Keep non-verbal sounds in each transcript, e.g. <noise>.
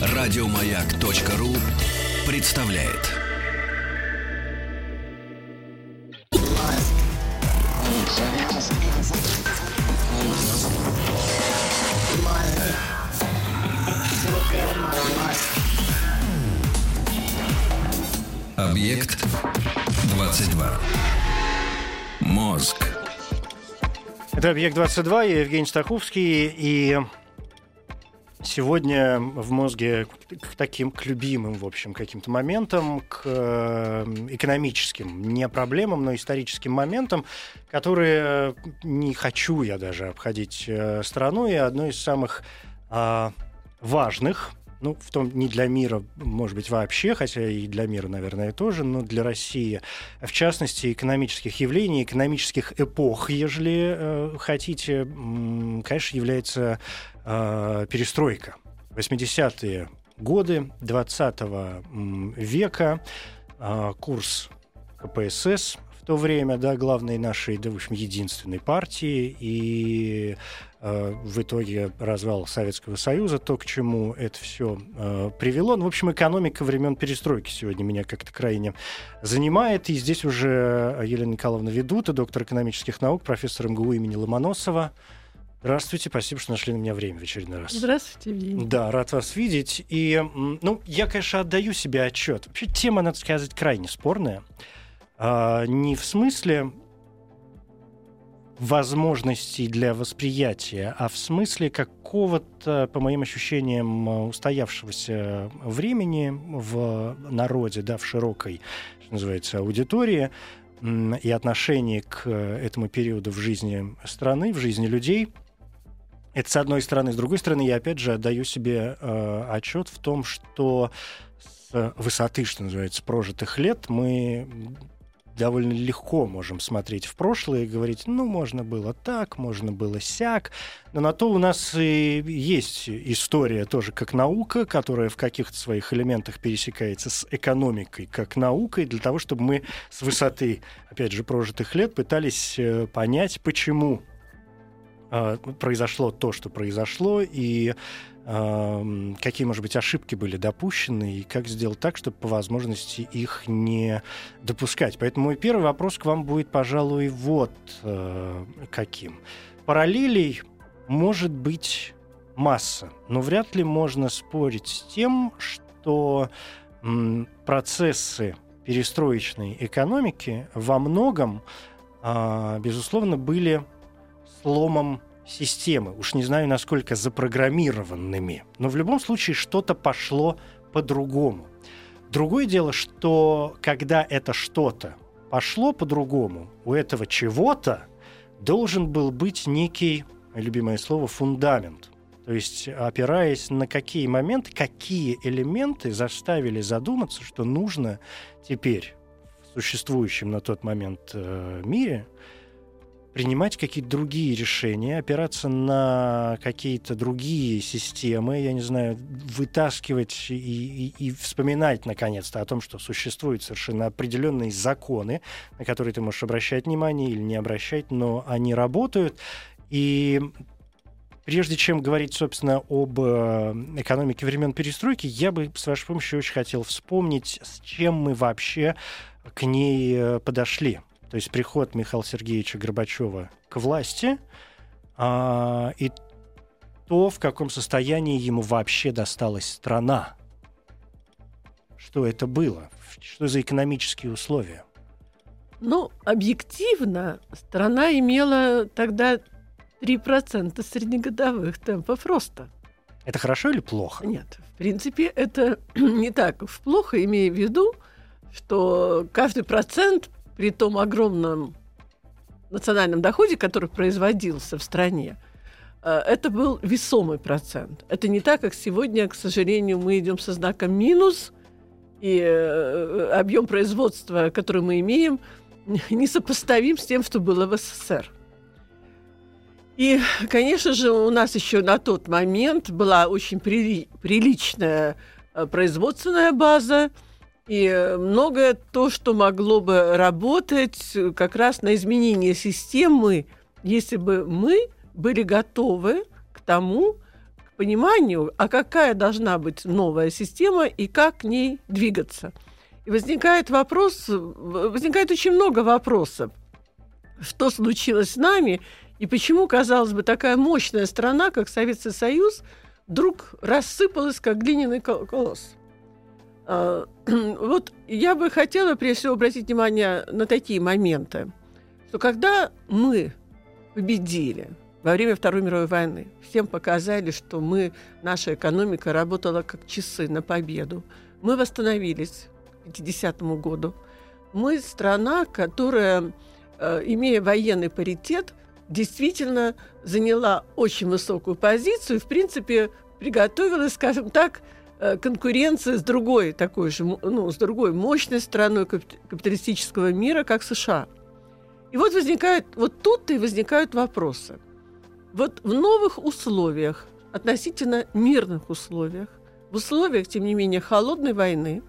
Радиомаяк.ру представляет. Объект 22. Мозг. Это «Объект-22», я Евгений Стаховский, и сегодня в мозге к таким, к любимым, в общем, каким-то моментам, к э, экономическим, не проблемам, но историческим моментам, которые не хочу я даже обходить э, страной, и одно из самых важных ну, в том не для мира, может быть, вообще, хотя и для мира, наверное, тоже, но для России, в частности, экономических явлений, экономических эпох, ежели э, хотите, конечно, является э, перестройка. 80-е годы 20 века, э, курс КПСС в то время, да, главной нашей, да, в общем, единственной партии, и в итоге развал Советского Союза, то, к чему это все э, привело. Ну, в общем, экономика времен перестройки сегодня меня как-то крайне занимает. И здесь уже Елена Николаевна Ведута, доктор экономических наук, профессор МГУ имени Ломоносова. Здравствуйте, спасибо, что нашли на меня время в очередной раз. Здравствуйте, Евгений. Да, рад вас видеть. И, ну, я, конечно, отдаю себе отчет. Вообще, тема, надо сказать, крайне спорная. А, не в смысле возможностей для восприятия, а в смысле какого-то, по моим ощущениям, устоявшегося времени в народе, да, в широкой, что называется, аудитории и отношении к этому периоду в жизни страны, в жизни людей. Это с одной стороны. С другой стороны, я опять же отдаю себе э, отчет в том, что с высоты, что называется, прожитых лет мы довольно легко можем смотреть в прошлое и говорить, ну, можно было так, можно было сяк. Но на то у нас и есть история тоже как наука, которая в каких-то своих элементах пересекается с экономикой как наукой, для того, чтобы мы с высоты, опять же, прожитых лет пытались э, понять, почему а, произошло то, что произошло, и какие, может быть, ошибки были допущены и как сделать так, чтобы по возможности их не допускать. Поэтому мой первый вопрос к вам будет, пожалуй, вот э, каким. Параллелей может быть масса, но вряд ли можно спорить с тем, что процессы перестроечной экономики во многом, а, безусловно, были сломом системы. Уж не знаю, насколько запрограммированными. Но в любом случае что-то пошло по-другому. Другое дело, что когда это что-то пошло по-другому, у этого чего-то должен был быть некий, любимое слово, фундамент. То есть опираясь на какие моменты, какие элементы заставили задуматься, что нужно теперь в существующем на тот момент э, мире – принимать какие-то другие решения, опираться на какие-то другие системы, я не знаю, вытаскивать и, и, и вспоминать наконец-то о том, что существуют совершенно определенные законы, на которые ты можешь обращать внимание или не обращать, но они работают. И прежде чем говорить, собственно, об э, экономике времен перестройки, я бы, с вашей помощью, очень хотел вспомнить, с чем мы вообще к ней э, подошли то есть приход Михаила Сергеевича Горбачева к власти, а, и то, в каком состоянии ему вообще досталась страна. Что это было? Что за экономические условия? Ну, объективно, страна имела тогда 3% среднегодовых темпов роста. Это хорошо или плохо? Нет, в принципе, это <clears throat> не так плохо, имея в виду, что каждый процент при том огромном национальном доходе, который производился в стране, э, это был весомый процент. Это не так, как сегодня, к сожалению, мы идем со знаком минус, и э, объем производства, который мы имеем, <laughs> несопоставим с тем, что было в СССР. И, конечно же, у нас еще на тот момент была очень при, приличная э, производственная база, и э, многое то, что могло бы работать как раз на изменение системы, если бы мы были готовы к тому, к пониманию, а какая должна быть новая система и как к ней двигаться. И возникает вопрос, возникает очень много вопросов. Что случилось с нами и почему, казалось бы, такая мощная страна, как Советский Союз, вдруг рассыпалась, как глиняный колосс? А, <clears throat> вот я бы хотела, прежде всего, обратить внимание на такие моменты, что когда мы победили во время Второй мировой войны, всем показали, что мы, наша экономика работала как часы на победу. Мы восстановились к 50 году. Мы страна, которая, э, имея военный паритет, действительно заняла очень высокую позицию и, в принципе, приготовилась, скажем так, конкуренции с другой такой же, ну, с другой мощной страной капиталистического мира, как США. И вот возникает, вот тут и возникают вопросы. Вот в новых условиях, относительно мирных условиях, в условиях, тем не менее, холодной войны,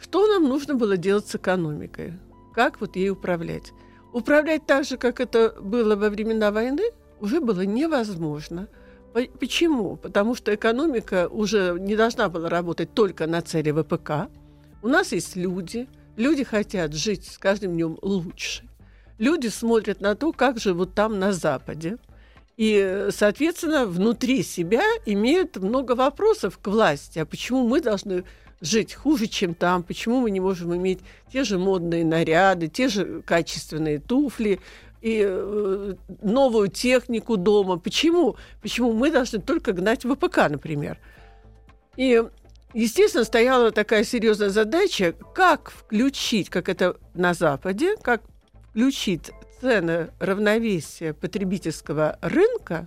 что нам нужно было делать с экономикой? Как вот ей управлять? Управлять так же, как это было во времена войны, уже было невозможно. Почему? Потому что экономика уже не должна была работать только на цели ВПК. У нас есть люди, люди хотят жить с каждым днем лучше. Люди смотрят на то, как живут там на Западе. И, соответственно, внутри себя имеют много вопросов к власти. А почему мы должны жить хуже, чем там, почему мы не можем иметь те же модные наряды, те же качественные туфли и э, новую технику дома. Почему? Почему мы должны только гнать ВПК, например? И, естественно, стояла такая серьезная задача, как включить, как это на Западе, как включить цены равновесия потребительского рынка,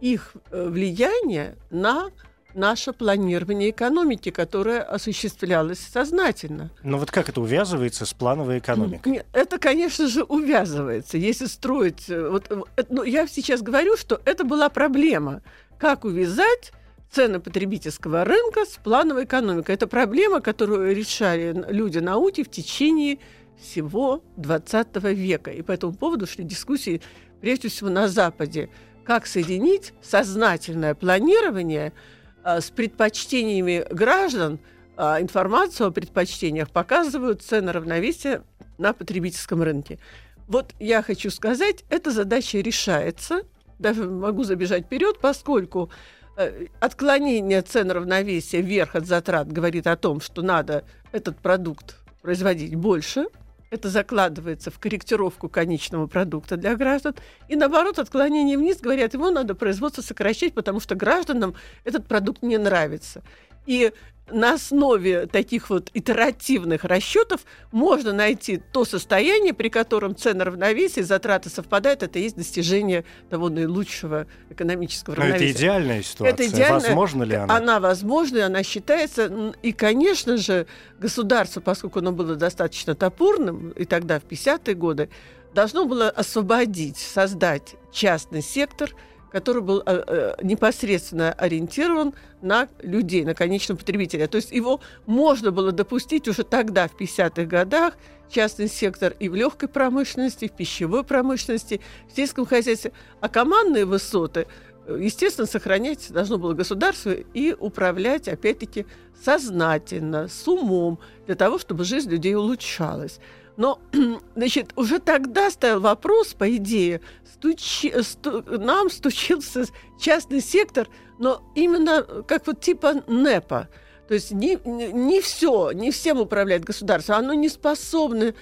их э, влияние на наше планирование экономики, которое осуществлялось сознательно. Но вот как это увязывается с плановой экономикой? Это, конечно же, увязывается. Если строить... Э, вот, э, ну, я сейчас говорю, что это была проблема. Как увязать цены потребительского рынка с плановой экономикой. Это проблема, которую решали люди науки в течение всего 20 века. И по этому поводу шли дискуссии прежде всего на Западе. Как соединить сознательное планирование – с предпочтениями граждан, а, информацию о предпочтениях показывают цены равновесия на потребительском рынке. Вот я хочу сказать, эта задача решается, даже могу забежать вперед, поскольку э, отклонение цен равновесия вверх от затрат говорит о том, что надо этот продукт производить больше – это закладывается в корректировку конечного продукта для граждан. И наоборот, отклонение вниз говорят, его надо производство сокращать, потому что гражданам этот продукт не нравится. И на основе таких вот итеративных расчетов можно найти то состояние, при котором цена равновесия, затраты совпадают, это и есть достижение того наилучшего экономического Но равновесия. это идеальная ситуация. Это идеальная, Возможно ли она? Она возможна, она считается. И, конечно же, государство, поскольку оно было достаточно топорным, и тогда в 50-е годы, должно было освободить, создать частный сектор – который был э, э, непосредственно ориентирован на людей, на конечного потребителя. То есть его можно было допустить уже тогда, в 50-х годах, частный сектор и в легкой промышленности, и в пищевой промышленности, в сельском хозяйстве. А командные высоты, э, естественно, сохранять должно было государство и управлять, опять-таки, сознательно, с умом, для того, чтобы жизнь людей улучшалась. Но, <clears throat> значит, уже тогда стоял вопрос, по идее, стучи, сту, нам стучился частный сектор, но именно как вот типа НЭПа. То есть не, не все, не всем управляет государство. Оно не способно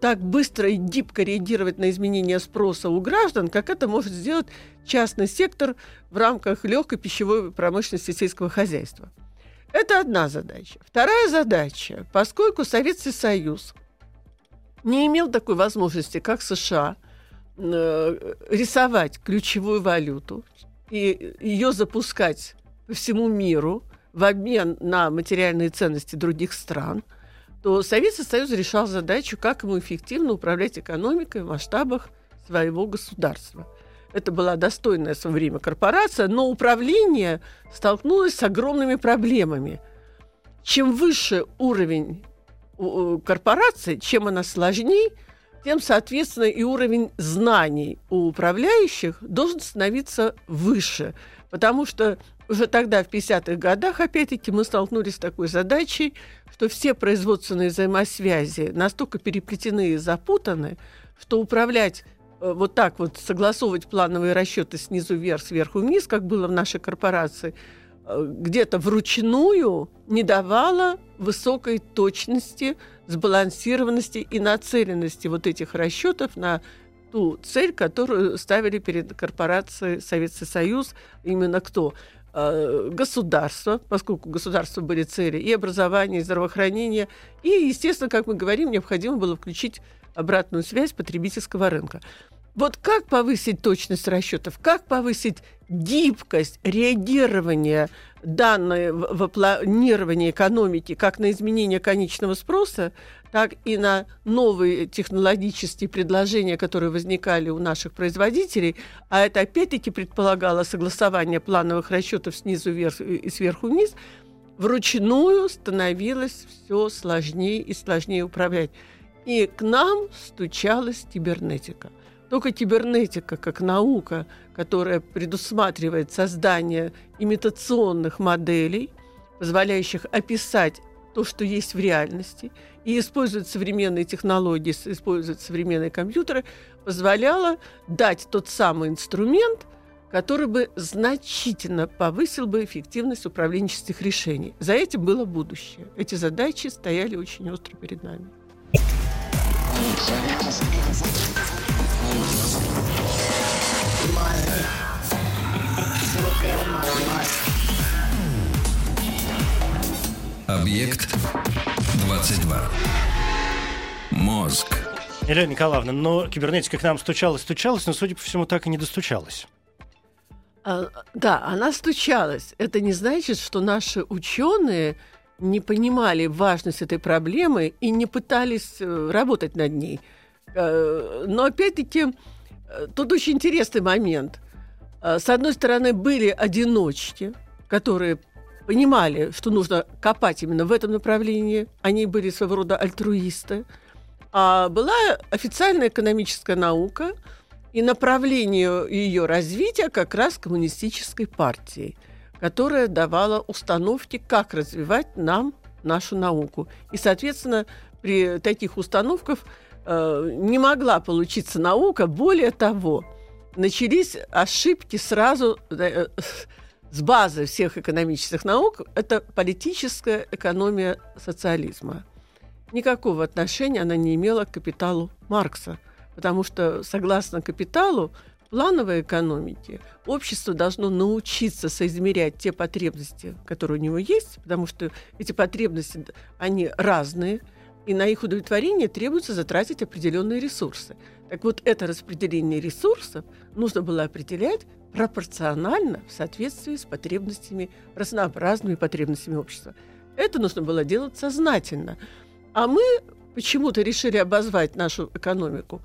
так быстро и гибко реагировать на изменения спроса у граждан, как это может сделать частный сектор в рамках легкой пищевой промышленности сельского хозяйства. Это одна задача. Вторая задача, поскольку Советский Союз – не имел такой возможности, как США, э, рисовать ключевую валюту и ее запускать по всему миру в обмен на материальные ценности других стран, то Советский Союз решал задачу, как ему эффективно управлять экономикой в масштабах своего государства. Это была достойная в свое время корпорация, но управление столкнулось с огромными проблемами. Чем выше уровень корпорации, чем она сложнее, тем, соответственно, и уровень знаний у управляющих должен становиться выше. Потому что уже тогда, в 50-х годах, опять-таки, мы столкнулись с такой задачей, что все производственные взаимосвязи настолько переплетены и запутаны, что управлять э, вот так вот, согласовывать плановые расчеты снизу вверх, сверху вниз, как было в нашей корпорации, где-то вручную не давало высокой точности, сбалансированности и нацеленности вот этих расчетов на ту цель, которую ставили перед корпорацией Советский Союз именно кто? Э, государства, поскольку государства были цели и образования, и здравоохранения, и, естественно, как мы говорим, необходимо было включить обратную связь потребительского рынка. Вот как повысить точность расчетов, как повысить гибкость реагирования данные в планировании экономики как на изменение конечного спроса, так и на новые технологические предложения, которые возникали у наших производителей, а это опять-таки предполагало согласование плановых расчетов снизу вверх и сверху вниз, вручную становилось все сложнее и сложнее управлять. И к нам стучалась кибернетика. Только кибернетика как наука, которая предусматривает создание имитационных моделей, позволяющих описать то, что есть в реальности, и использовать современные технологии, использовать современные компьютеры, позволяла дать тот самый инструмент, который бы значительно повысил бы эффективность управленческих решений. За этим было будущее. Эти задачи стояли очень остро перед нами. Объект 22. Мозг. Елена Николаевна, но кибернетика к нам стучалась, стучалась, но, судя по всему, так и не достучалась. А, да, она стучалась. Это не значит, что наши ученые не понимали важность этой проблемы и не пытались э, работать над ней. Э, но опять-таки э, тут очень интересный момент. С одной стороны, были одиночки, которые понимали, что нужно копать именно в этом направлении. Они были своего рода альтруисты. А была официальная экономическая наука и направление ее развития как раз коммунистической партии, которая давала установки, как развивать нам нашу науку. И, соответственно, при таких установках э, не могла получиться наука. Более того, начались ошибки сразу э, с базы всех экономических наук это политическая экономия социализма. Никакого отношения она не имела к капиталу Маркса, потому что, согласно капиталу, плановой экономике общество должно научиться соизмерять те потребности, которые у него есть, потому что эти потребности, они разные, и на их удовлетворение требуется затратить определенные ресурсы. Так вот, это распределение ресурсов нужно было определять пропорционально в соответствии с потребностями, разнообразными потребностями общества. Это нужно было делать сознательно. А мы почему-то решили обозвать нашу экономику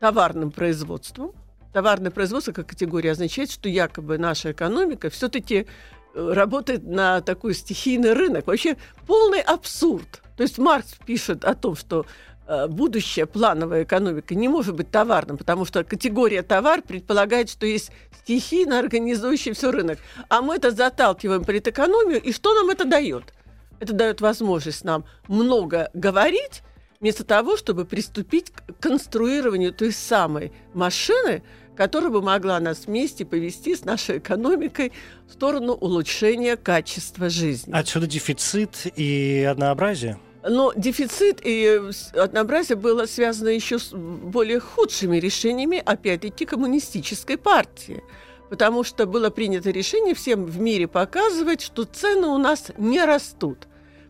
товарным производством. Товарное производство как категория означает, что якобы наша экономика все-таки э, работает на такой стихийный рынок. Вообще полный абсурд. То есть Маркс пишет о том, что Э, будущая плановая экономика не может быть товарным, потому что категория товар предполагает, что есть стихийно организующий все рынок. А мы это заталкиваем политэкономию, и что нам это дает? Это дает возможность нам много говорить, вместо того, чтобы приступить к конструированию той самой машины, которая бы могла нас вместе повести с нашей экономикой в сторону улучшения качества жизни. Отсюда дефицит и однообразие? Но дефицит и однообразие было связано еще с более худшими решениями, опять-таки, коммунистической партии. Потому что было принято решение всем в мире показывать, что цены у нас не растут.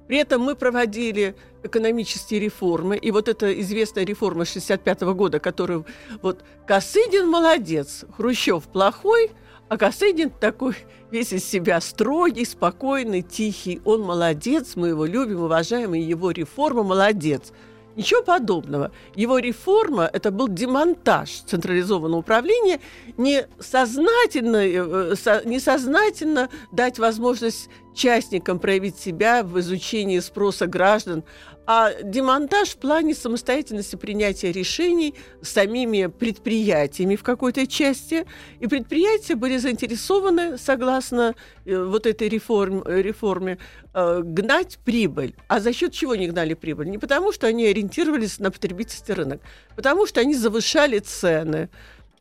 При этом мы проводили экономические реформы, и вот эта известная реформа 65 года, которую вот Косыгин молодец, Хрущев плохой – а Косыгин такой весь из себя строгий, спокойный, тихий. Он молодец, мы его любим, уважаем, и его реформа молодец. Ничего подобного. Его реформа – это был демонтаж централизованного управления, не сознательно, э, не сознательно дать возможность частникам проявить себя в изучении спроса граждан, а демонтаж в плане самостоятельности принятия решений самими предприятиями в какой-то части. И предприятия были заинтересованы, согласно э, вот этой реформ, реформе, э, гнать прибыль. А за счет чего не гнали прибыль? Не потому, что они ориентировались на потребительский рынок, потому что они завышали цены.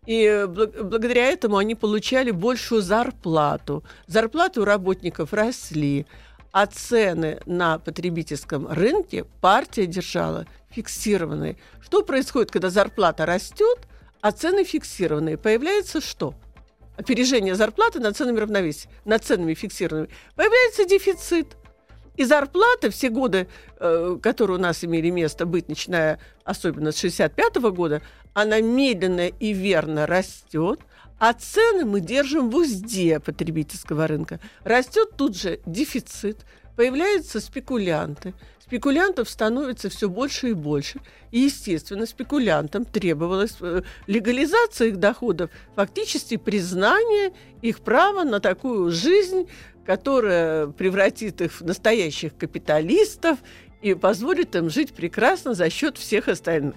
И благодаря этому они получали большую зарплату. Зарплаты у работников росли а цены на потребительском рынке партия держала фиксированные. Что происходит, когда зарплата растет, а цены фиксированные? Появляется что? Опережение зарплаты на ценами равновесия, над ценами фиксированными. Появляется дефицит. И зарплата все годы, э, которые у нас имели место быть, начиная особенно с 65 года, она медленно и верно растет, а цены мы держим в узде потребительского рынка. Растет тут же дефицит, появляются спекулянты. Спекулянтов становится все больше и больше. И, естественно, спекулянтам требовалась э, легализация их доходов, фактически признание их права на такую жизнь, которая превратит их в настоящих капиталистов и позволит им жить прекрасно за счет всех остальных.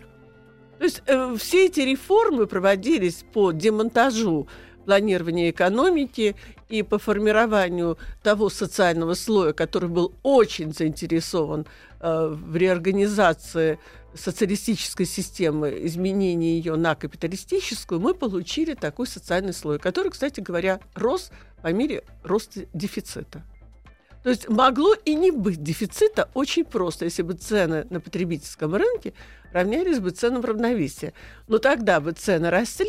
То есть э, все эти реформы проводились по демонтажу планирования экономики и по формированию того социального слоя, который был очень заинтересован э, в реорганизации социалистической системы, изменении ее на капиталистическую, мы получили такой социальный слой, который, кстати говоря, рос по мере роста дефицита. То есть могло и не быть дефицита очень просто, если бы цены на потребительском рынке равнялись бы ценам равновесия. Но тогда бы цены росли,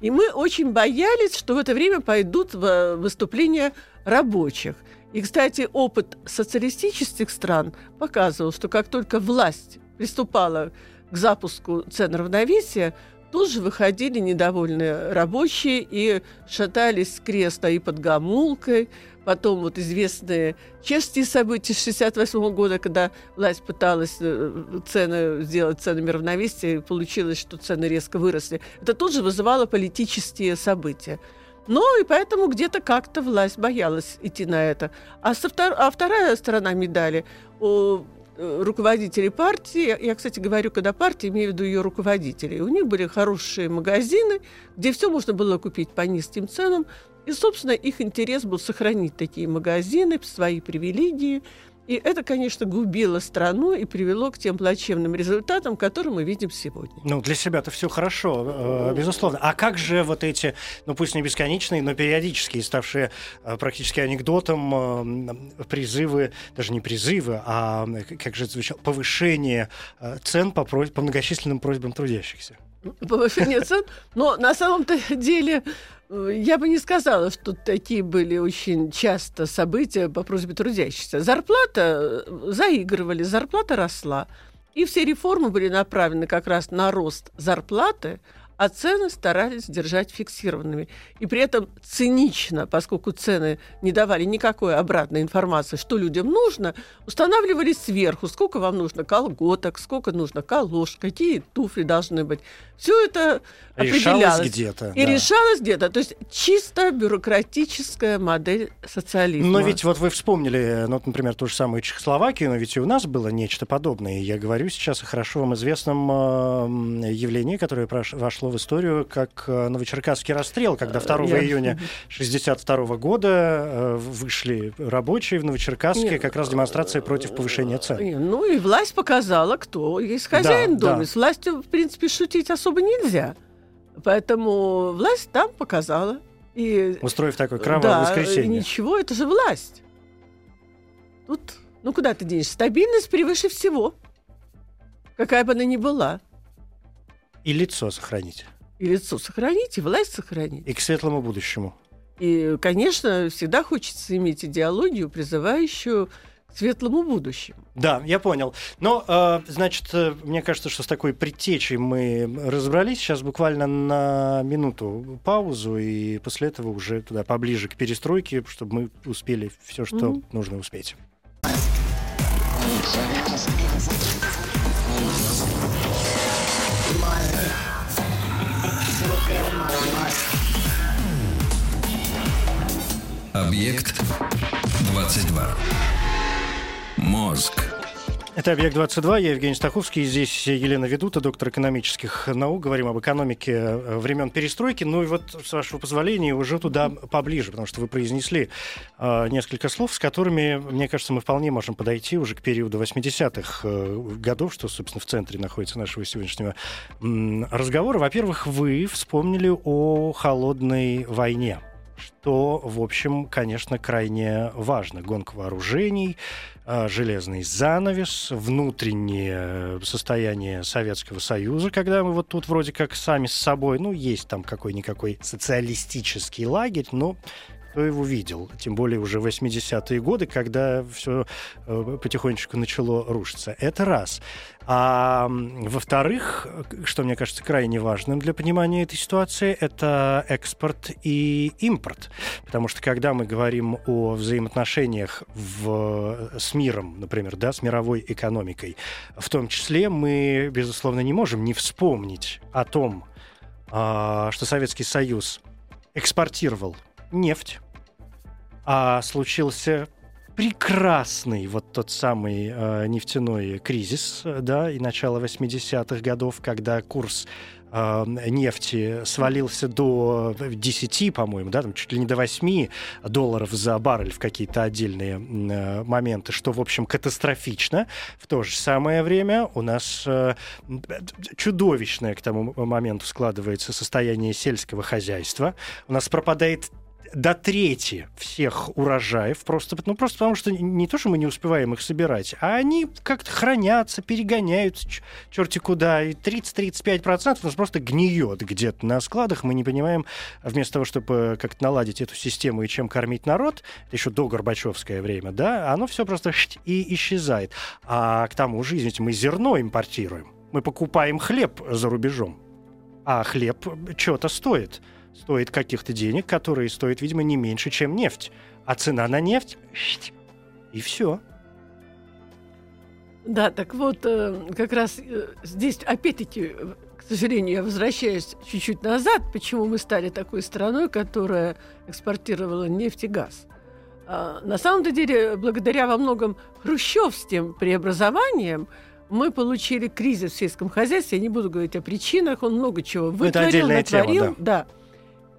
и мы очень боялись, что в это время пойдут в выступления рабочих. И, кстати, опыт социалистических стран показывал, что как только власть приступала к запуску цен равновесия, тут же выходили недовольные рабочие и шатались с креста и под гамулкой, Потом вот известные чешские события 68 года, когда власть пыталась э, цены сделать ценами равновесия, и получилось, что цены резко выросли. Это тут же вызывало политические события. Ну и поэтому где-то как-то власть боялась идти на это. А, со втор... а вторая сторона медали у э, руководителей партии, я, кстати, говорю, когда партия, имею в виду ее руководителей, у них были хорошие магазины, где все можно было купить по низким ценам, и, собственно, их интерес был сохранить такие магазины, свои привилегии. И это, конечно, губило страну и привело к тем плачевным результатам, которые мы видим сегодня. Ну, для себя-то все хорошо, э, безусловно. А как же вот эти, ну пусть не бесконечные, но периодические, ставшие э, практически анекдотом, э, призывы, даже не призывы, а, как же это звучало, повышение цен по, просьб, по многочисленным просьбам трудящихся? Повышение цен? Но на самом-то деле я бы не сказала, что такие были очень часто события по просьбе трудящихся. Зарплата э, заигрывали, зарплата росла. И все реформы были направлены как раз на рост зарплаты, а цены старались держать фиксированными. И при этом цинично, поскольку цены не давали никакой обратной информации, что людям нужно, устанавливали сверху, сколько вам нужно колготок, сколько нужно колош, какие туфли должны быть. Все это решалось где-то. И да. решалось где-то. То есть чисто бюрократическая модель социализма. Но ведь вот вы вспомнили, ну, например, ту же самую Чехословакию, но ведь и у нас было нечто подобное. Я говорю сейчас о хорошо вам известном э, явлении, которое вошло в историю как э, Новочеркасский расстрел, когда 2 Я... июня <laughs> 1962 года э, вышли рабочие в Новочеркасске, Нет. как раз демонстрация против повышения цен. Ну и власть показала, кто есть хозяин да, дома. Да. С властью, в принципе, шутить особо нельзя. Поэтому власть там показала. И, Устроив такое кровавое да, воскресенье. ничего, это же власть. Тут, ну куда ты денешься? Стабильность превыше всего. Какая бы она ни была. И лицо сохранить. И лицо сохранить, и власть сохранить. И к светлому будущему. И, конечно, всегда хочется иметь идеологию, призывающую к светлому будущему. Да, я понял. Но, э, значит, э, мне кажется, что с такой предтечей мы разобрались. Сейчас буквально на минуту паузу, и после этого уже туда поближе к перестройке, чтобы мы успели все, что mm-hmm. нужно успеть. Объект 22. Мозг. Это «Объект-22», я Евгений Стаховский, здесь Елена Ведута, доктор экономических наук. Говорим об экономике э, времен перестройки. Ну и вот, с вашего позволения, уже туда поближе, потому что вы произнесли э, несколько слов, с которыми, мне кажется, мы вполне можем подойти уже к периоду 80-х э, годов, что, собственно, в центре находится нашего сегодняшнего м, разговора. Во-первых, вы вспомнили о холодной войне что, в общем, конечно, крайне важно. Гонка вооружений, а, железный занавес, внутреннее состояние Советского Союза, когда мы вот тут вроде как сами с собой, ну, есть там какой-никакой социалистический лагерь, но кто его видел? Тем более уже 80-е годы, когда все э, потихонечку начало рушиться. Это раз. А во-вторых, что мне кажется крайне важным для понимания этой ситуации, это экспорт и импорт. Потому что когда мы говорим о взаимоотношениях в, с миром, например, да, с мировой экономикой, в том числе мы, безусловно, не можем не вспомнить о том, а, что Советский Союз экспортировал нефть, а случился прекрасный вот тот самый э, нефтяной кризис, да, и начало 80-х годов, когда курс э, нефти свалился до 10, по-моему, да, там чуть ли не до 8 долларов за баррель в какие-то отдельные э, моменты, что, в общем, катастрофично. В то же самое время у нас э, чудовищное к тому моменту складывается состояние сельского хозяйства. У нас пропадает до трети всех урожаев, просто, ну, просто потому что не то, что мы не успеваем их собирать, а они как-то хранятся, перегоняются черти куда, и 30-35% у нас просто гниет где-то на складах, мы не понимаем, вместо того, чтобы как-то наладить эту систему и чем кормить народ, еще до Горбачевское время, да, оно все просто и исчезает. А к тому же, извините, мы зерно импортируем, мы покупаем хлеб за рубежом, а хлеб что-то стоит стоит каких-то денег, которые стоят, видимо, не меньше, чем нефть. А цена на нефть и все. Да, так вот, э, как раз э, здесь, опять-таки, к сожалению, я возвращаюсь чуть-чуть назад, почему мы стали такой страной, которая экспортировала нефть и газ. А, на самом-то деле, благодаря во многом хрущевским преобразованиям, мы получили кризис в сельском хозяйстве. Я не буду говорить о причинах, он много чего вытворил, Это отдельная натворил. Тема, да. да.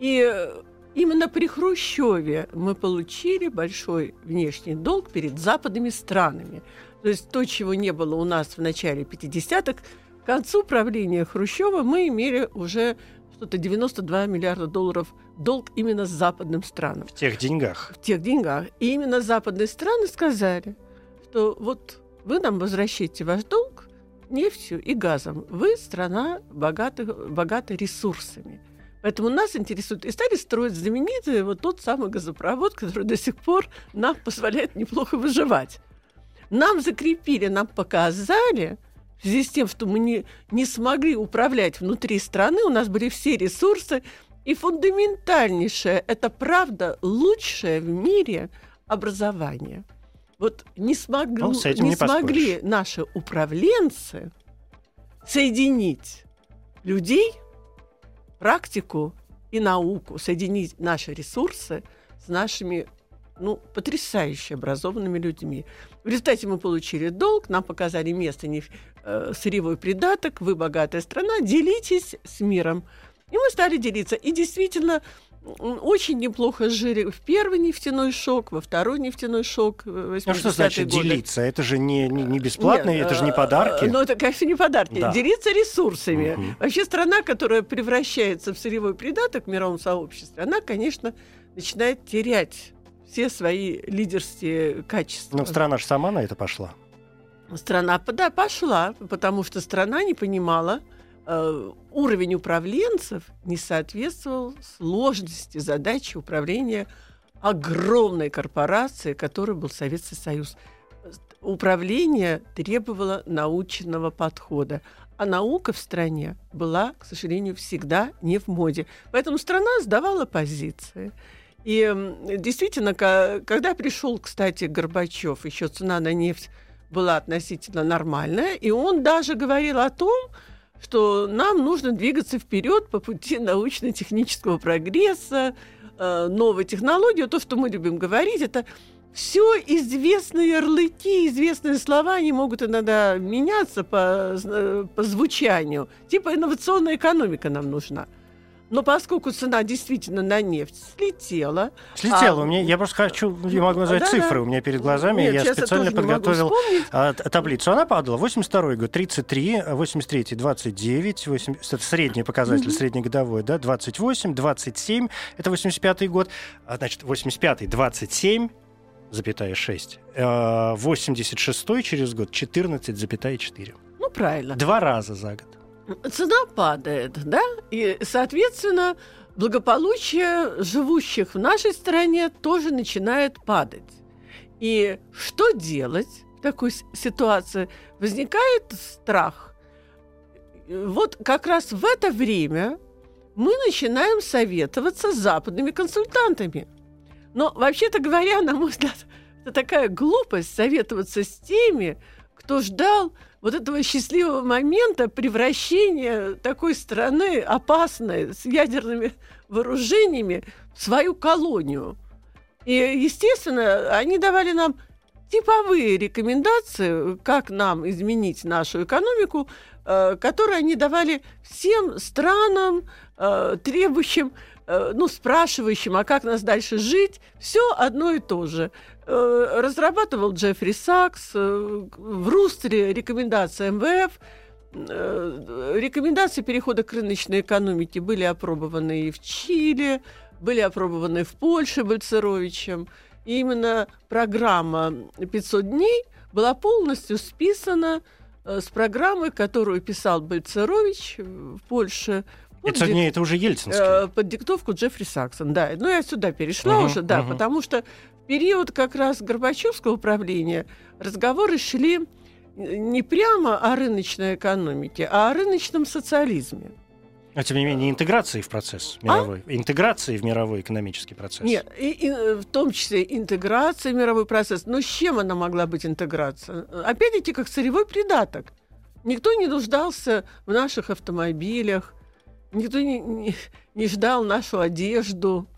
И э, именно при Хрущеве мы получили большой внешний долг перед западными странами. То есть то, чего не было у нас в начале 50-х, к концу правления Хрущева мы имели уже что-то 92 миллиарда долларов долг именно с западным странам. В тех деньгах. В тех деньгах. И именно западные страны сказали, что вот вы нам возвращаете ваш долг нефтью и газом. Вы страна богата, богата ресурсами. Поэтому нас интересует. И стали строить знаменитый вот тот самый газопровод, который до сих пор нам позволяет неплохо выживать. Нам закрепили, нам показали, в связи с тем, что мы не, не смогли управлять внутри страны, у нас были все ресурсы, и фундаментальнейшее, это правда, лучшее в мире образование. Вот не, смог, ну, не, не смогли наши управленцы соединить людей практику и науку, соединить наши ресурсы с нашими ну, потрясающе образованными людьми. В результате мы получили долг, нам показали место, не, э, сырьевой придаток, вы богатая страна, делитесь с миром. И мы стали делиться. И действительно, очень неплохо жили в первый нефтяной шок, во второй нефтяной шок. Ну что значит годы. делиться? Это же не, не, не бесплатно, Нет, это же не подарки. Ну, это, конечно, не подарки. Да. Делиться ресурсами. Угу. Вообще страна, которая превращается в сырьевой придаток в мировом сообществе, она, конечно, начинает терять все свои лидерские качества. Но страна же сама на это пошла. Страна, да, пошла, потому что страна не понимала, Э, уровень управленцев не соответствовал сложности задачи управления огромной корпорацией, которой был Советский Союз. Управление требовало научного подхода, а наука в стране была, к сожалению, всегда не в моде. Поэтому страна сдавала позиции. И действительно, когда пришел, кстати, Горбачев, еще цена на нефть была относительно нормальная, и он даже говорил о том, что нам нужно двигаться вперед по пути научно-технического прогресса, э, новой технологии. То, что мы любим говорить, это все известные ярлыки, известные слова, они могут иногда меняться по, по звучанию. Типа инновационная экономика нам нужна. Но поскольку цена действительно на нефть слетела... Слетела. А... У меня, я просто хочу, я могу назвать да, цифры да. у меня перед глазами. Нет, я специально подготовил а, таблицу. Она падала. 82 год 33, 83 29, 8, это средний показатель, mm-hmm. среднегодовой, да, 28, 27, это 85 год. А, значит, 85 27, запятая 6. 86 через год 14,4. Ну, правильно. Два раза за год цена падает, да, и, соответственно, благополучие живущих в нашей стране тоже начинает падать. И что делать в такой ситуации? Возникает страх. Вот как раз в это время мы начинаем советоваться с западными консультантами. Но, вообще-то говоря, на мой взгляд, это такая глупость советоваться с теми, кто ждал вот этого счастливого момента превращения такой страны опасной с ядерными вооружениями в свою колонию. И, естественно, они давали нам типовые рекомендации, как нам изменить нашу экономику, э, которые они давали всем странам, э, требующим, э, ну, спрашивающим, а как нас дальше жить, все одно и то же. Э, разрабатывал Джеффри Сакс, э, в Рустере рекомендации МВФ, э, рекомендации перехода к рыночной экономике были опробованы и в Чили, были опробованы в Польше Бальцеровичем. И именно программа «500 дней» была полностью списана с программой, которую писал Бальцерович в Польше 500 дней это уже Ельцинский. Под диктовку Джеффри Саксон, да. Ну, я сюда перешла угу, уже, да, угу. потому что период как раз Горбачевского правления разговоры шли не прямо о рыночной экономике, а о рыночном социализме. А тем не менее, интеграции в процесс а? мировой. А? Интеграции в мировой экономический процесс. Нет, и, и, в том числе интеграция в мировой процесс. Но с чем она могла быть интеграция? Опять-таки, как сырьевой придаток. Никто не нуждался в наших автомобилях, никто не, не, не ждал нашу одежду,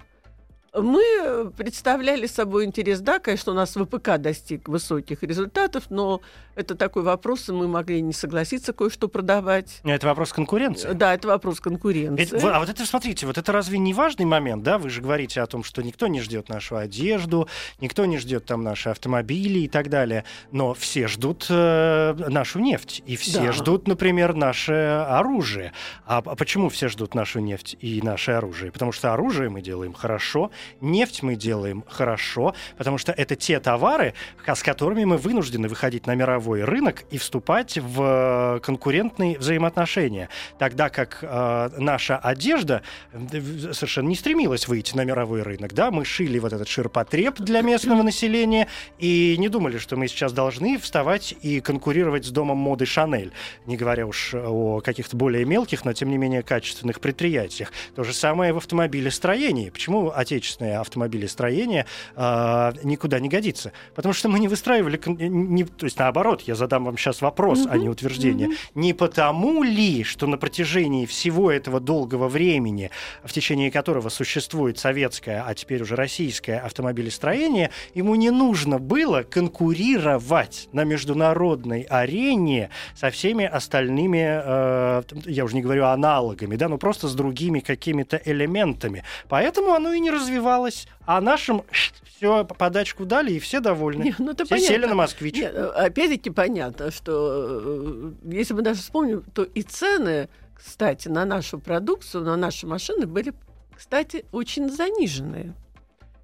мы представляли собой интерес, да, конечно, у нас ВПК достиг высоких результатов, но это такой вопрос, и мы могли не согласиться кое-что продавать. Это вопрос конкуренции. Да, это вопрос конкуренции. Это, а вот это, смотрите, вот это разве не важный момент, да? Вы же говорите о том, что никто не ждет нашу одежду, никто не ждет там наши автомобили и так далее, но все ждут э, нашу нефть, и все да. ждут, например, наше оружие. А, а почему все ждут нашу нефть и наше оружие? Потому что оружие мы делаем хорошо, Нефть мы делаем хорошо, потому что это те товары, с которыми мы вынуждены выходить на мировой рынок и вступать в э, конкурентные взаимоотношения. Тогда как э, наша одежда совершенно не стремилась выйти на мировой рынок. Да? Мы шили вот этот ширпотреб для местного населения и не думали, что мы сейчас должны вставать и конкурировать с домом моды Шанель, не говоря уж о каких-то более мелких, но тем не менее качественных предприятиях. То же самое в автомобилестроении. Почему отечественные отечественное автомобилестроение э, никуда не годится. Потому что мы не выстраивали... Не, то есть, наоборот, я задам вам сейчас вопрос, mm-hmm. а не утверждение. Mm-hmm. Не потому ли, что на протяжении всего этого долгого времени, в течение которого существует советское, а теперь уже российское автомобилестроение, ему не нужно было конкурировать на международной арене со всеми остальными, э, я уже не говорю аналогами, да, но просто с другими какими-то элементами. Поэтому оно и не развивается развивалась, а нашим все подачку дали, и все довольны. Нет, ну, все понятно. сели на москвич. Нет, опять-таки понятно, что э, если мы даже вспомним, то и цены, кстати, на нашу продукцию, на наши машины были, кстати, очень заниженные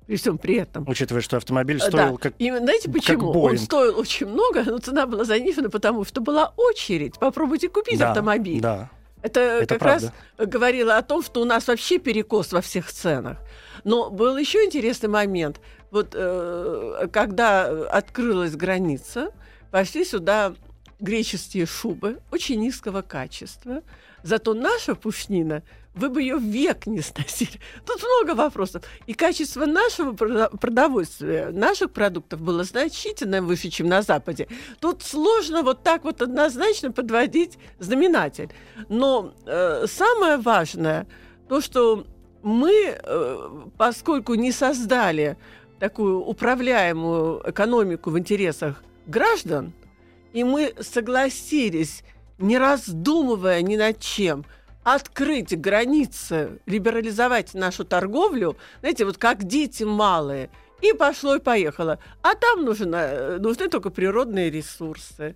при всем при этом. Учитывая, что автомобиль стоил да. как И знаете почему? Он стоил очень много, но цена была занижена, потому что была очередь. Попробуйте купить да, автомобиль. Да. Это, Это как правда. раз говорило о том, что у нас вообще перекос во всех ценах. Но был еще интересный момент. Вот э, когда открылась граница, пошли сюда греческие шубы очень низкого качества. Зато наша пушнина, вы бы ее век не сносили. Тут много вопросов. И качество нашего продовольствия, наших продуктов было значительно выше, чем на Западе. Тут сложно вот так вот однозначно подводить знаменатель. Но э, самое важное, то, что мы, э, поскольку не создали такую управляемую экономику в интересах граждан, и мы согласились, не раздумывая ни над чем, открыть границы, либерализовать нашу торговлю, знаете, вот как дети малые, и пошло и поехало. А там нужны, нужны только природные ресурсы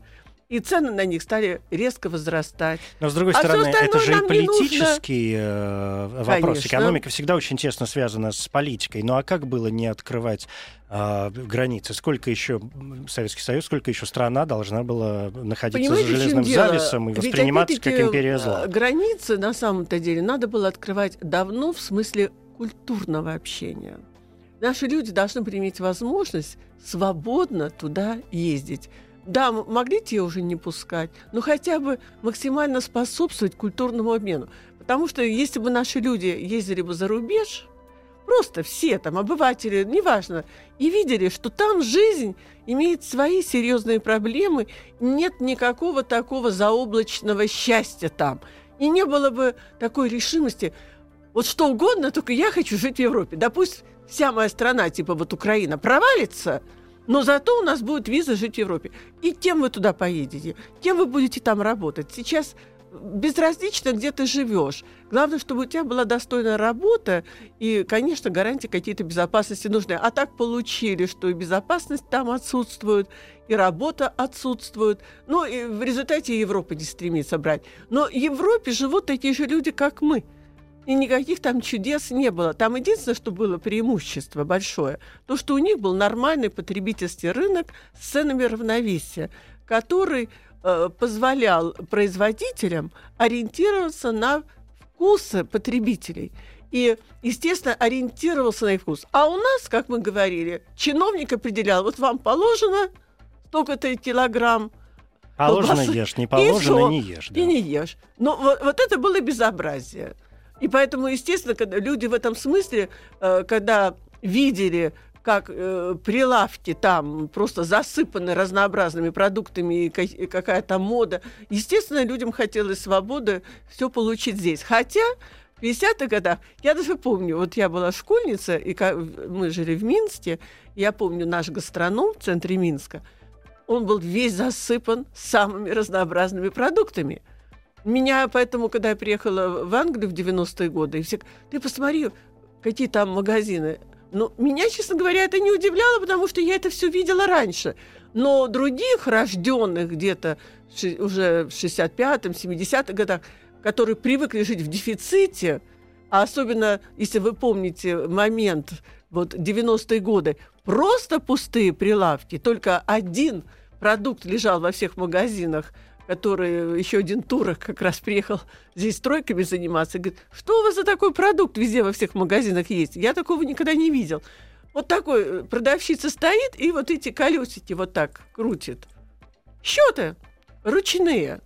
и цены на них стали резко возрастать. Но, с другой А стороны, это же и политический э, вопрос. Конечно. Экономика всегда очень тесно связана с политикой. Ну а как было не открывать э, границы? Сколько еще Советский Союз, сколько еще страна должна была находиться Понимаете, за железным завесом и Ведь, восприниматься как опять-таки, империя э, зла? Границы, на самом-то деле, надо было открывать давно в смысле культурного общения. Наши люди должны иметь возможность свободно туда ездить. Да, могли те уже не пускать, но хотя бы максимально способствовать культурному обмену. Потому что если бы наши люди ездили бы за рубеж, просто все там, обыватели, неважно, и видели, что там жизнь имеет свои серьезные проблемы, нет никакого такого заоблачного счастья там. И не было бы такой решимости, вот что угодно, только я хочу жить в Европе. Да пусть вся моя страна, типа вот Украина, провалится, но зато у нас будет виза жить в Европе. И тем вы туда поедете, тем вы будете там работать. Сейчас безразлично, где ты живешь. Главное, чтобы у тебя была достойная работа и, конечно, гарантии какие-то безопасности нужны. А так получили, что и безопасность там отсутствует, и работа отсутствует. Ну, и в результате Европа не стремится брать. Но в Европе живут такие же люди, как мы. И никаких там чудес не было. Там единственное, что было преимущество большое, то, что у них был нормальный потребительский рынок с ценами равновесия, который э, позволял производителям ориентироваться на вкусы потребителей. И, естественно, ориентировался на их вкус. А у нас, как мы говорили, чиновник определял, вот вам положено столько-то килограмм, Положено колбасы. ешь, не и положено всё. не ешь. да. и не ешь. Но вот, вот это было безобразие. И поэтому, естественно, когда люди в этом смысле, э, когда видели, как э, прилавки там просто засыпаны разнообразными продуктами и ка- и какая то мода, естественно, людям хотелось свободы все получить здесь. Хотя в 50-х годах, я даже помню, вот я была школьница, и мы жили в Минске, я помню наш гастроном в центре Минска, он был весь засыпан самыми разнообразными продуктами. Меня поэтому, когда я приехала в Англию в 90-е годы, и все, ты посмотри, какие там магазины. Ну, меня, честно говоря, это не удивляло, потому что я это все видела раньше. Но других, рожденных где-то уже в 65-м, 70-х годах, которые привыкли жить в дефиците, а особенно, если вы помните момент, вот 90-е годы, просто пустые прилавки, только один продукт лежал во всех магазинах, который еще один турок как раз приехал здесь стройками заниматься, говорит, что у вас за такой продукт везде во всех магазинах есть? Я такого никогда не видел. Вот такой э, продавщица стоит и вот эти колесики вот так крутит. Счеты ручные.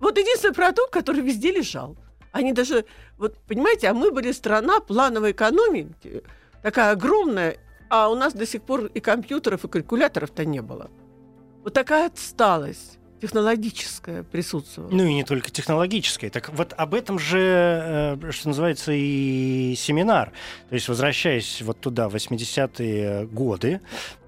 Вот единственный продукт, который везде лежал. Они даже, вот понимаете, а мы были страна плановой экономики, такая огромная, а у нас до сих пор и компьютеров, и калькуляторов-то не было. Вот такая отсталость технологическая присутствовала. Ну и не только технологической. Так вот об этом же, э, что называется, и семинар. То есть, возвращаясь вот туда, в 80-е годы,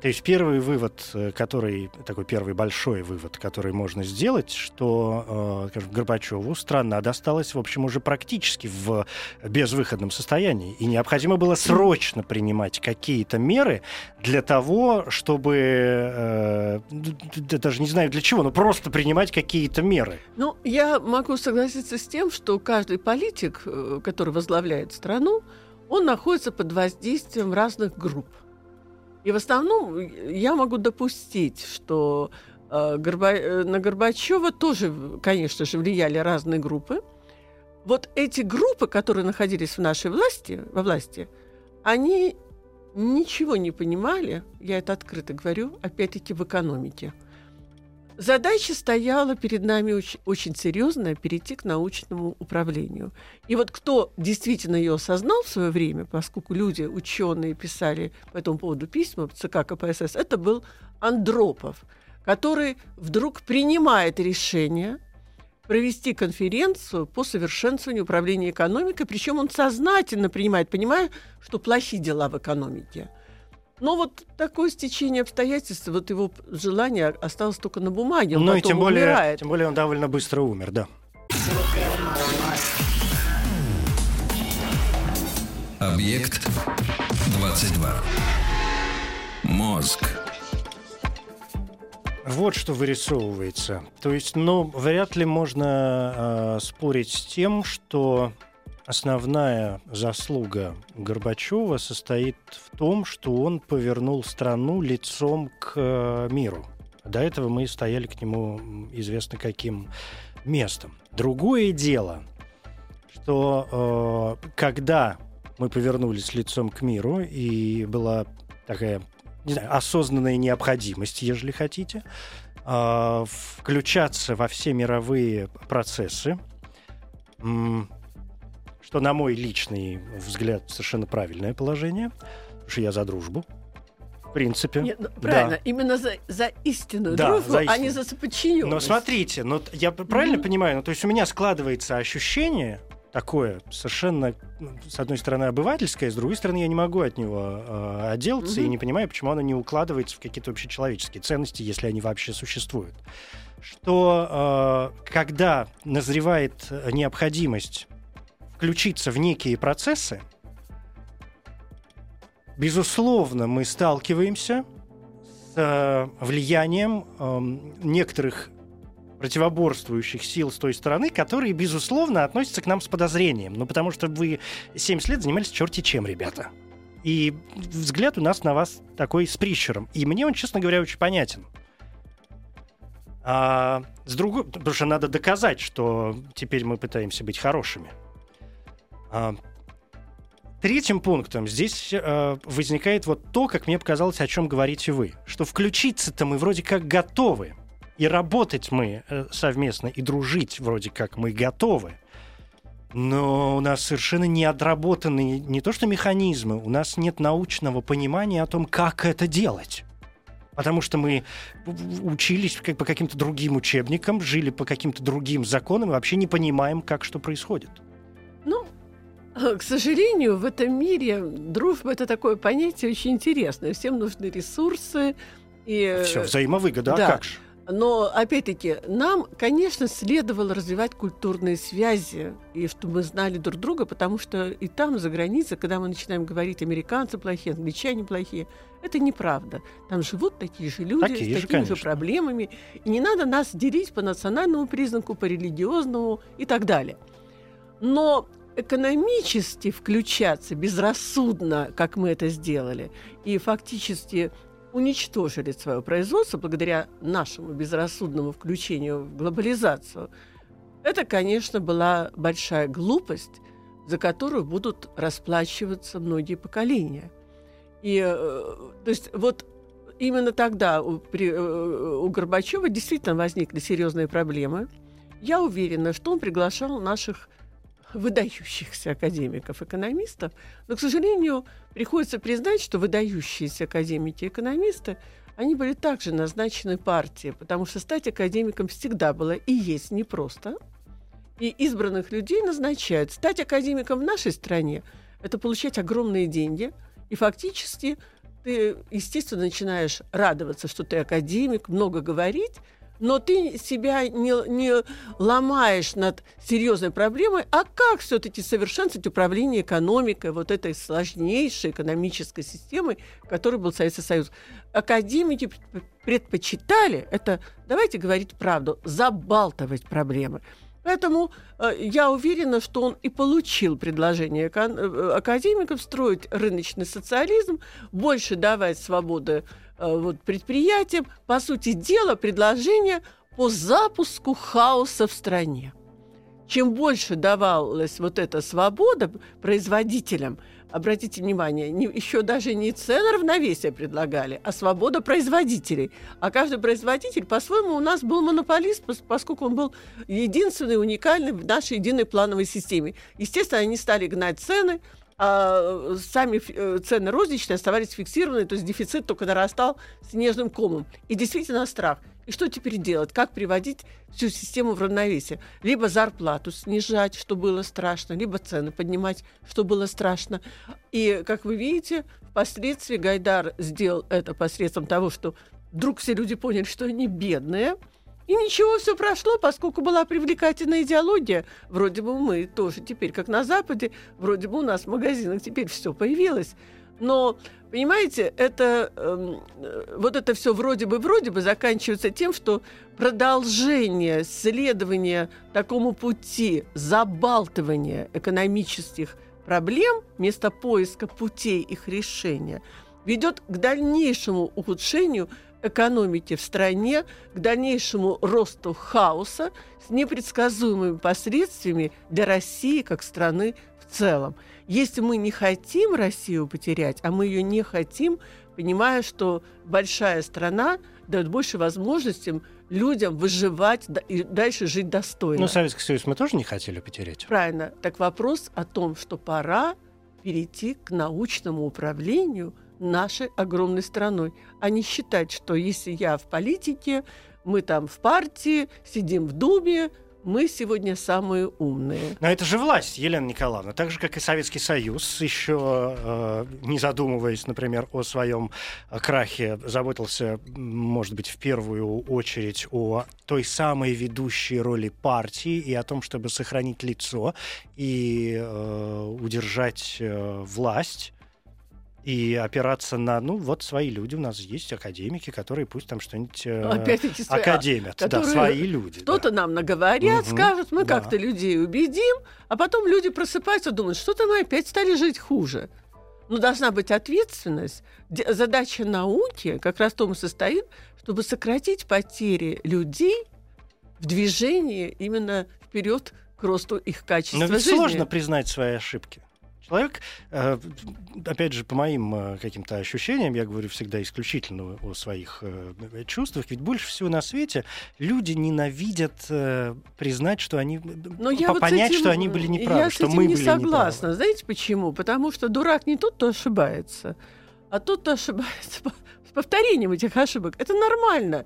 то есть первый вывод, э, который, такой первый большой вывод, который можно сделать, что э, скажем, Горбачеву страна досталась, в общем, уже практически в безвыходном состоянии. И необходимо было срочно принимать какие-то меры для того, чтобы, э, даже не знаю для чего, но просто принимать какие-то меры. Ну, я могу согласиться с тем, что каждый политик, э, который возглавляет страну, он находится под воздействием разных групп. И в основном я могу допустить, что э, Горба- э, на Горбачева тоже, конечно же, влияли разные группы. Вот эти группы, которые находились в нашей власти, во власти, они ничего не понимали, я это открыто говорю, опять-таки в экономике. Задача стояла перед нами очень, очень серьезная перейти к научному управлению. И вот кто действительно ее осознал в свое время, поскольку люди, ученые, писали по этому поводу письма в ЦК КПСС, это был Андропов, который вдруг принимает решение провести конференцию по совершенствованию управления экономикой, причем он сознательно принимает, понимая, что плохие дела в экономике. Но вот такое стечение обстоятельств, вот его желание осталось только на бумаге. Он Ну и тем более, умирает. тем более он довольно быстро умер, да. Объект 22. Мозг. Вот что вырисовывается. То есть, ну, вряд ли можно э, спорить с тем, что основная заслуга Горбачева состоит в том, что он повернул страну лицом к э, миру. До этого мы стояли к нему известно каким местом. Другое дело, что э, когда мы повернулись лицом к миру, и была такая, не знаю, осознанная необходимость, ежели хотите, э, включаться во все мировые процессы, что, на мой личный взгляд, совершенно правильное положение, потому что я за дружбу, в принципе. Нет, ну, Да. правильно, именно за, за истинную Да, дружбу, за а не истину. за подчиненность. Но смотрите, ну, т- я правильно Мгм. понимаю? Ну, то есть у меня складывается ощущение такое совершенно, ну, с одной стороны, обывательское, с другой стороны, я не могу от него э, отделаться и Мгм. не понимаю, почему оно не укладывается в какие-то общечеловеческие ценности, если они вообще существуют. Что э, когда назревает необходимость включиться в некие процессы, безусловно, мы сталкиваемся с э, влиянием эм, некоторых противоборствующих сил с той стороны, которые, безусловно, относятся к нам с подозрением. Ну, потому что вы 70 лет занимались черти чем, ребята. И взгляд у нас на вас такой с прищером. И мне он, честно говоря, очень понятен. А, с другой, потому что надо доказать, что теперь мы пытаемся быть хорошими. А, третьим пунктом здесь э, возникает вот то, как мне показалось, о чем говорите вы, что включиться-то мы вроде как готовы, и работать мы э, совместно, и дружить вроде как мы готовы. Но у нас совершенно не отработаны не то что механизмы, у нас нет научного понимания о том, как это делать. Потому что мы учились как по каким-то другим учебникам, жили по каким-то другим законам и вообще не понимаем, как что происходит. Ну, к сожалению, в этом мире дружба это такое понятие очень интересное. Всем нужны ресурсы. И, Все, взаимовыгода, да. а как же? Но, опять-таки, нам, конечно, следовало развивать культурные связи, и чтобы мы знали друг друга, потому что и там, за границей, когда мы начинаем говорить, американцы плохие, англичане плохие, это неправда. Там живут такие же люди Такие с же, такими же конечно. проблемами, и не надо нас делить по национальному признаку, по религиозному и так далее. Но экономически включаться безрассудно, как мы это сделали, и фактически уничтожили свое производство благодаря нашему безрассудному включению в глобализацию, это, конечно, была большая глупость, за которую будут расплачиваться многие поколения. И, э, то есть, вот именно тогда у, при- э, у Горбачева действительно возникли серьезные проблемы. Я уверена, что он приглашал наших выдающихся академиков-экономистов, но, к сожалению, приходится признать, что выдающиеся академики-экономисты, они были также назначены партией, потому что стать академиком всегда было и есть непросто. И избранных людей назначают. Стать академиком в нашей стране – это получать огромные деньги, и фактически ты, естественно, начинаешь радоваться, что ты академик, много говорить, но ты себя не, не ломаешь над серьезной проблемой, а как все-таки совершенствовать управление экономикой, вот этой сложнейшей экономической системой, которой был Советский Союз. Академики предпочитали, это, давайте говорить правду, забалтывать проблемы. Поэтому э, я уверена, что он и получил предложение э, академиков строить рыночный социализм, больше давать свободы вот, предприятиям. По сути дела, предложение по запуску хаоса в стране. Чем больше давалась вот эта свобода производителям, обратите внимание, не, еще даже не цены равновесия предлагали, а свобода производителей. А каждый производитель, по-своему, у нас был монополист, пос- поскольку он был единственный, уникальный в нашей единой плановой системе. Естественно, они стали гнать цены, а сами э, цены розничные оставались фиксированы, то есть дефицит только нарастал снежным комом. И действительно страх. И что теперь делать? Как приводить всю систему в равновесие? Либо зарплату снижать, что было страшно, либо цены поднимать, что было страшно. И, как вы видите, Впоследствии Гайдар сделал это посредством того, что вдруг все люди поняли, что они бедные. И ничего, все прошло, поскольку была привлекательная идеология. Вроде бы мы тоже теперь, как на Западе, вроде бы у нас в магазинах теперь все появилось. Но, понимаете, это, э, вот это все вроде бы, вроде бы заканчивается тем, что продолжение следования такому пути забалтывания экономических проблем вместо поиска путей их решения ведет к дальнейшему ухудшению экономики в стране, к дальнейшему росту хаоса с непредсказуемыми последствиями для России как страны в целом. Если мы не хотим Россию потерять, а мы ее не хотим, понимая, что большая страна дает больше возможностей людям выживать и дальше жить достойно. Ну, Советский Союз мы тоже не хотели потерять. Правильно. Так вопрос о том, что пора перейти к научному управлению нашей огромной страной, а не считать, что если я в политике, мы там в партии, сидим в Думе, мы сегодня самые умные. Но это же власть, Елена Николаевна. Так же, как и Советский Союз, еще э, не задумываясь, например, о своем э, крахе, заботился, может быть, в первую очередь о той самой ведущей роли партии и о том, чтобы сохранить лицо и э, удержать э, власть и опираться на, ну, вот свои люди у нас есть, академики, которые пусть там что-нибудь э, Опять эти свои, академят. Да, свои люди. Что-то да. нам наговорят, угу, скажут, мы да. как-то людей убедим, а потом люди просыпаются, думают, что-то мы опять стали жить хуже. Но должна быть ответственность. Задача науки как раз в том и состоит, чтобы сократить потери людей в движении именно вперед к росту их качества Но ведь жизни. сложно признать свои ошибки. Человек, э, опять же, по моим э, каким-то ощущениям, я говорю всегда исключительно о своих э, чувствах, ведь больше всего на свете люди ненавидят признать, что они, Но я понять, вот этим, что они были неправы, я что с этим мы не были согласна. неправы. Знаете почему? Потому что дурак не тот, кто ошибается, а тот, кто ошибается <laughs> с повторением этих ошибок. Это нормально.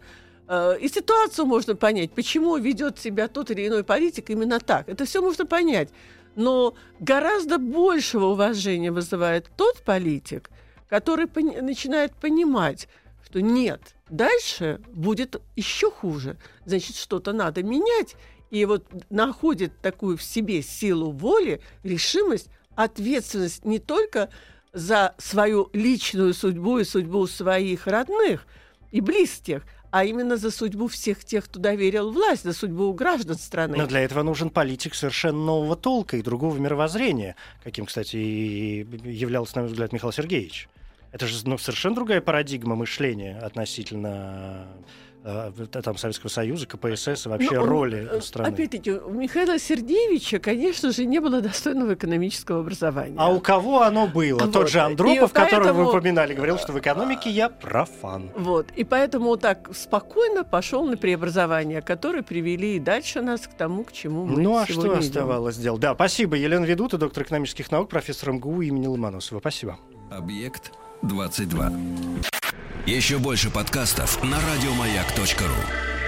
И ситуацию можно понять, почему ведет себя тот или иной политик именно так. Это все можно понять. Но гораздо большего уважения вызывает тот политик, который пони- начинает понимать, что нет, дальше будет еще хуже. Значит, что-то надо менять. И вот находит такую в себе силу воли, решимость, ответственность не только за свою личную судьбу и судьбу своих родных и близких, а именно за судьбу всех тех, кто доверил власть, за судьбу граждан страны. Но для этого нужен политик совершенно нового толка и другого мировоззрения, каким, кстати, и являлся, на мой взгляд, Михаил Сергеевич. Это же ну, совершенно другая парадигма мышления относительно там, Советского Союза, КПСС и вообще ну, роли э, страны. Опять-таки, у Михаила Сергеевича, конечно же, не было достойного экономического образования. А у кого оно было? Вот. Тот же Андропов, поэтому... которого вы упоминали, говорил, что в экономике я профан. Вот. И поэтому так спокойно пошел на преобразования, которые привели и дальше нас к тому, к чему мы Ну а что идем. оставалось делать? Да, спасибо. Елена Ведута, доктор экономических наук, профессор МГУ имени Ломоносова. Спасибо. Объект 22. Еще больше подкастов на радиомаяк.ру.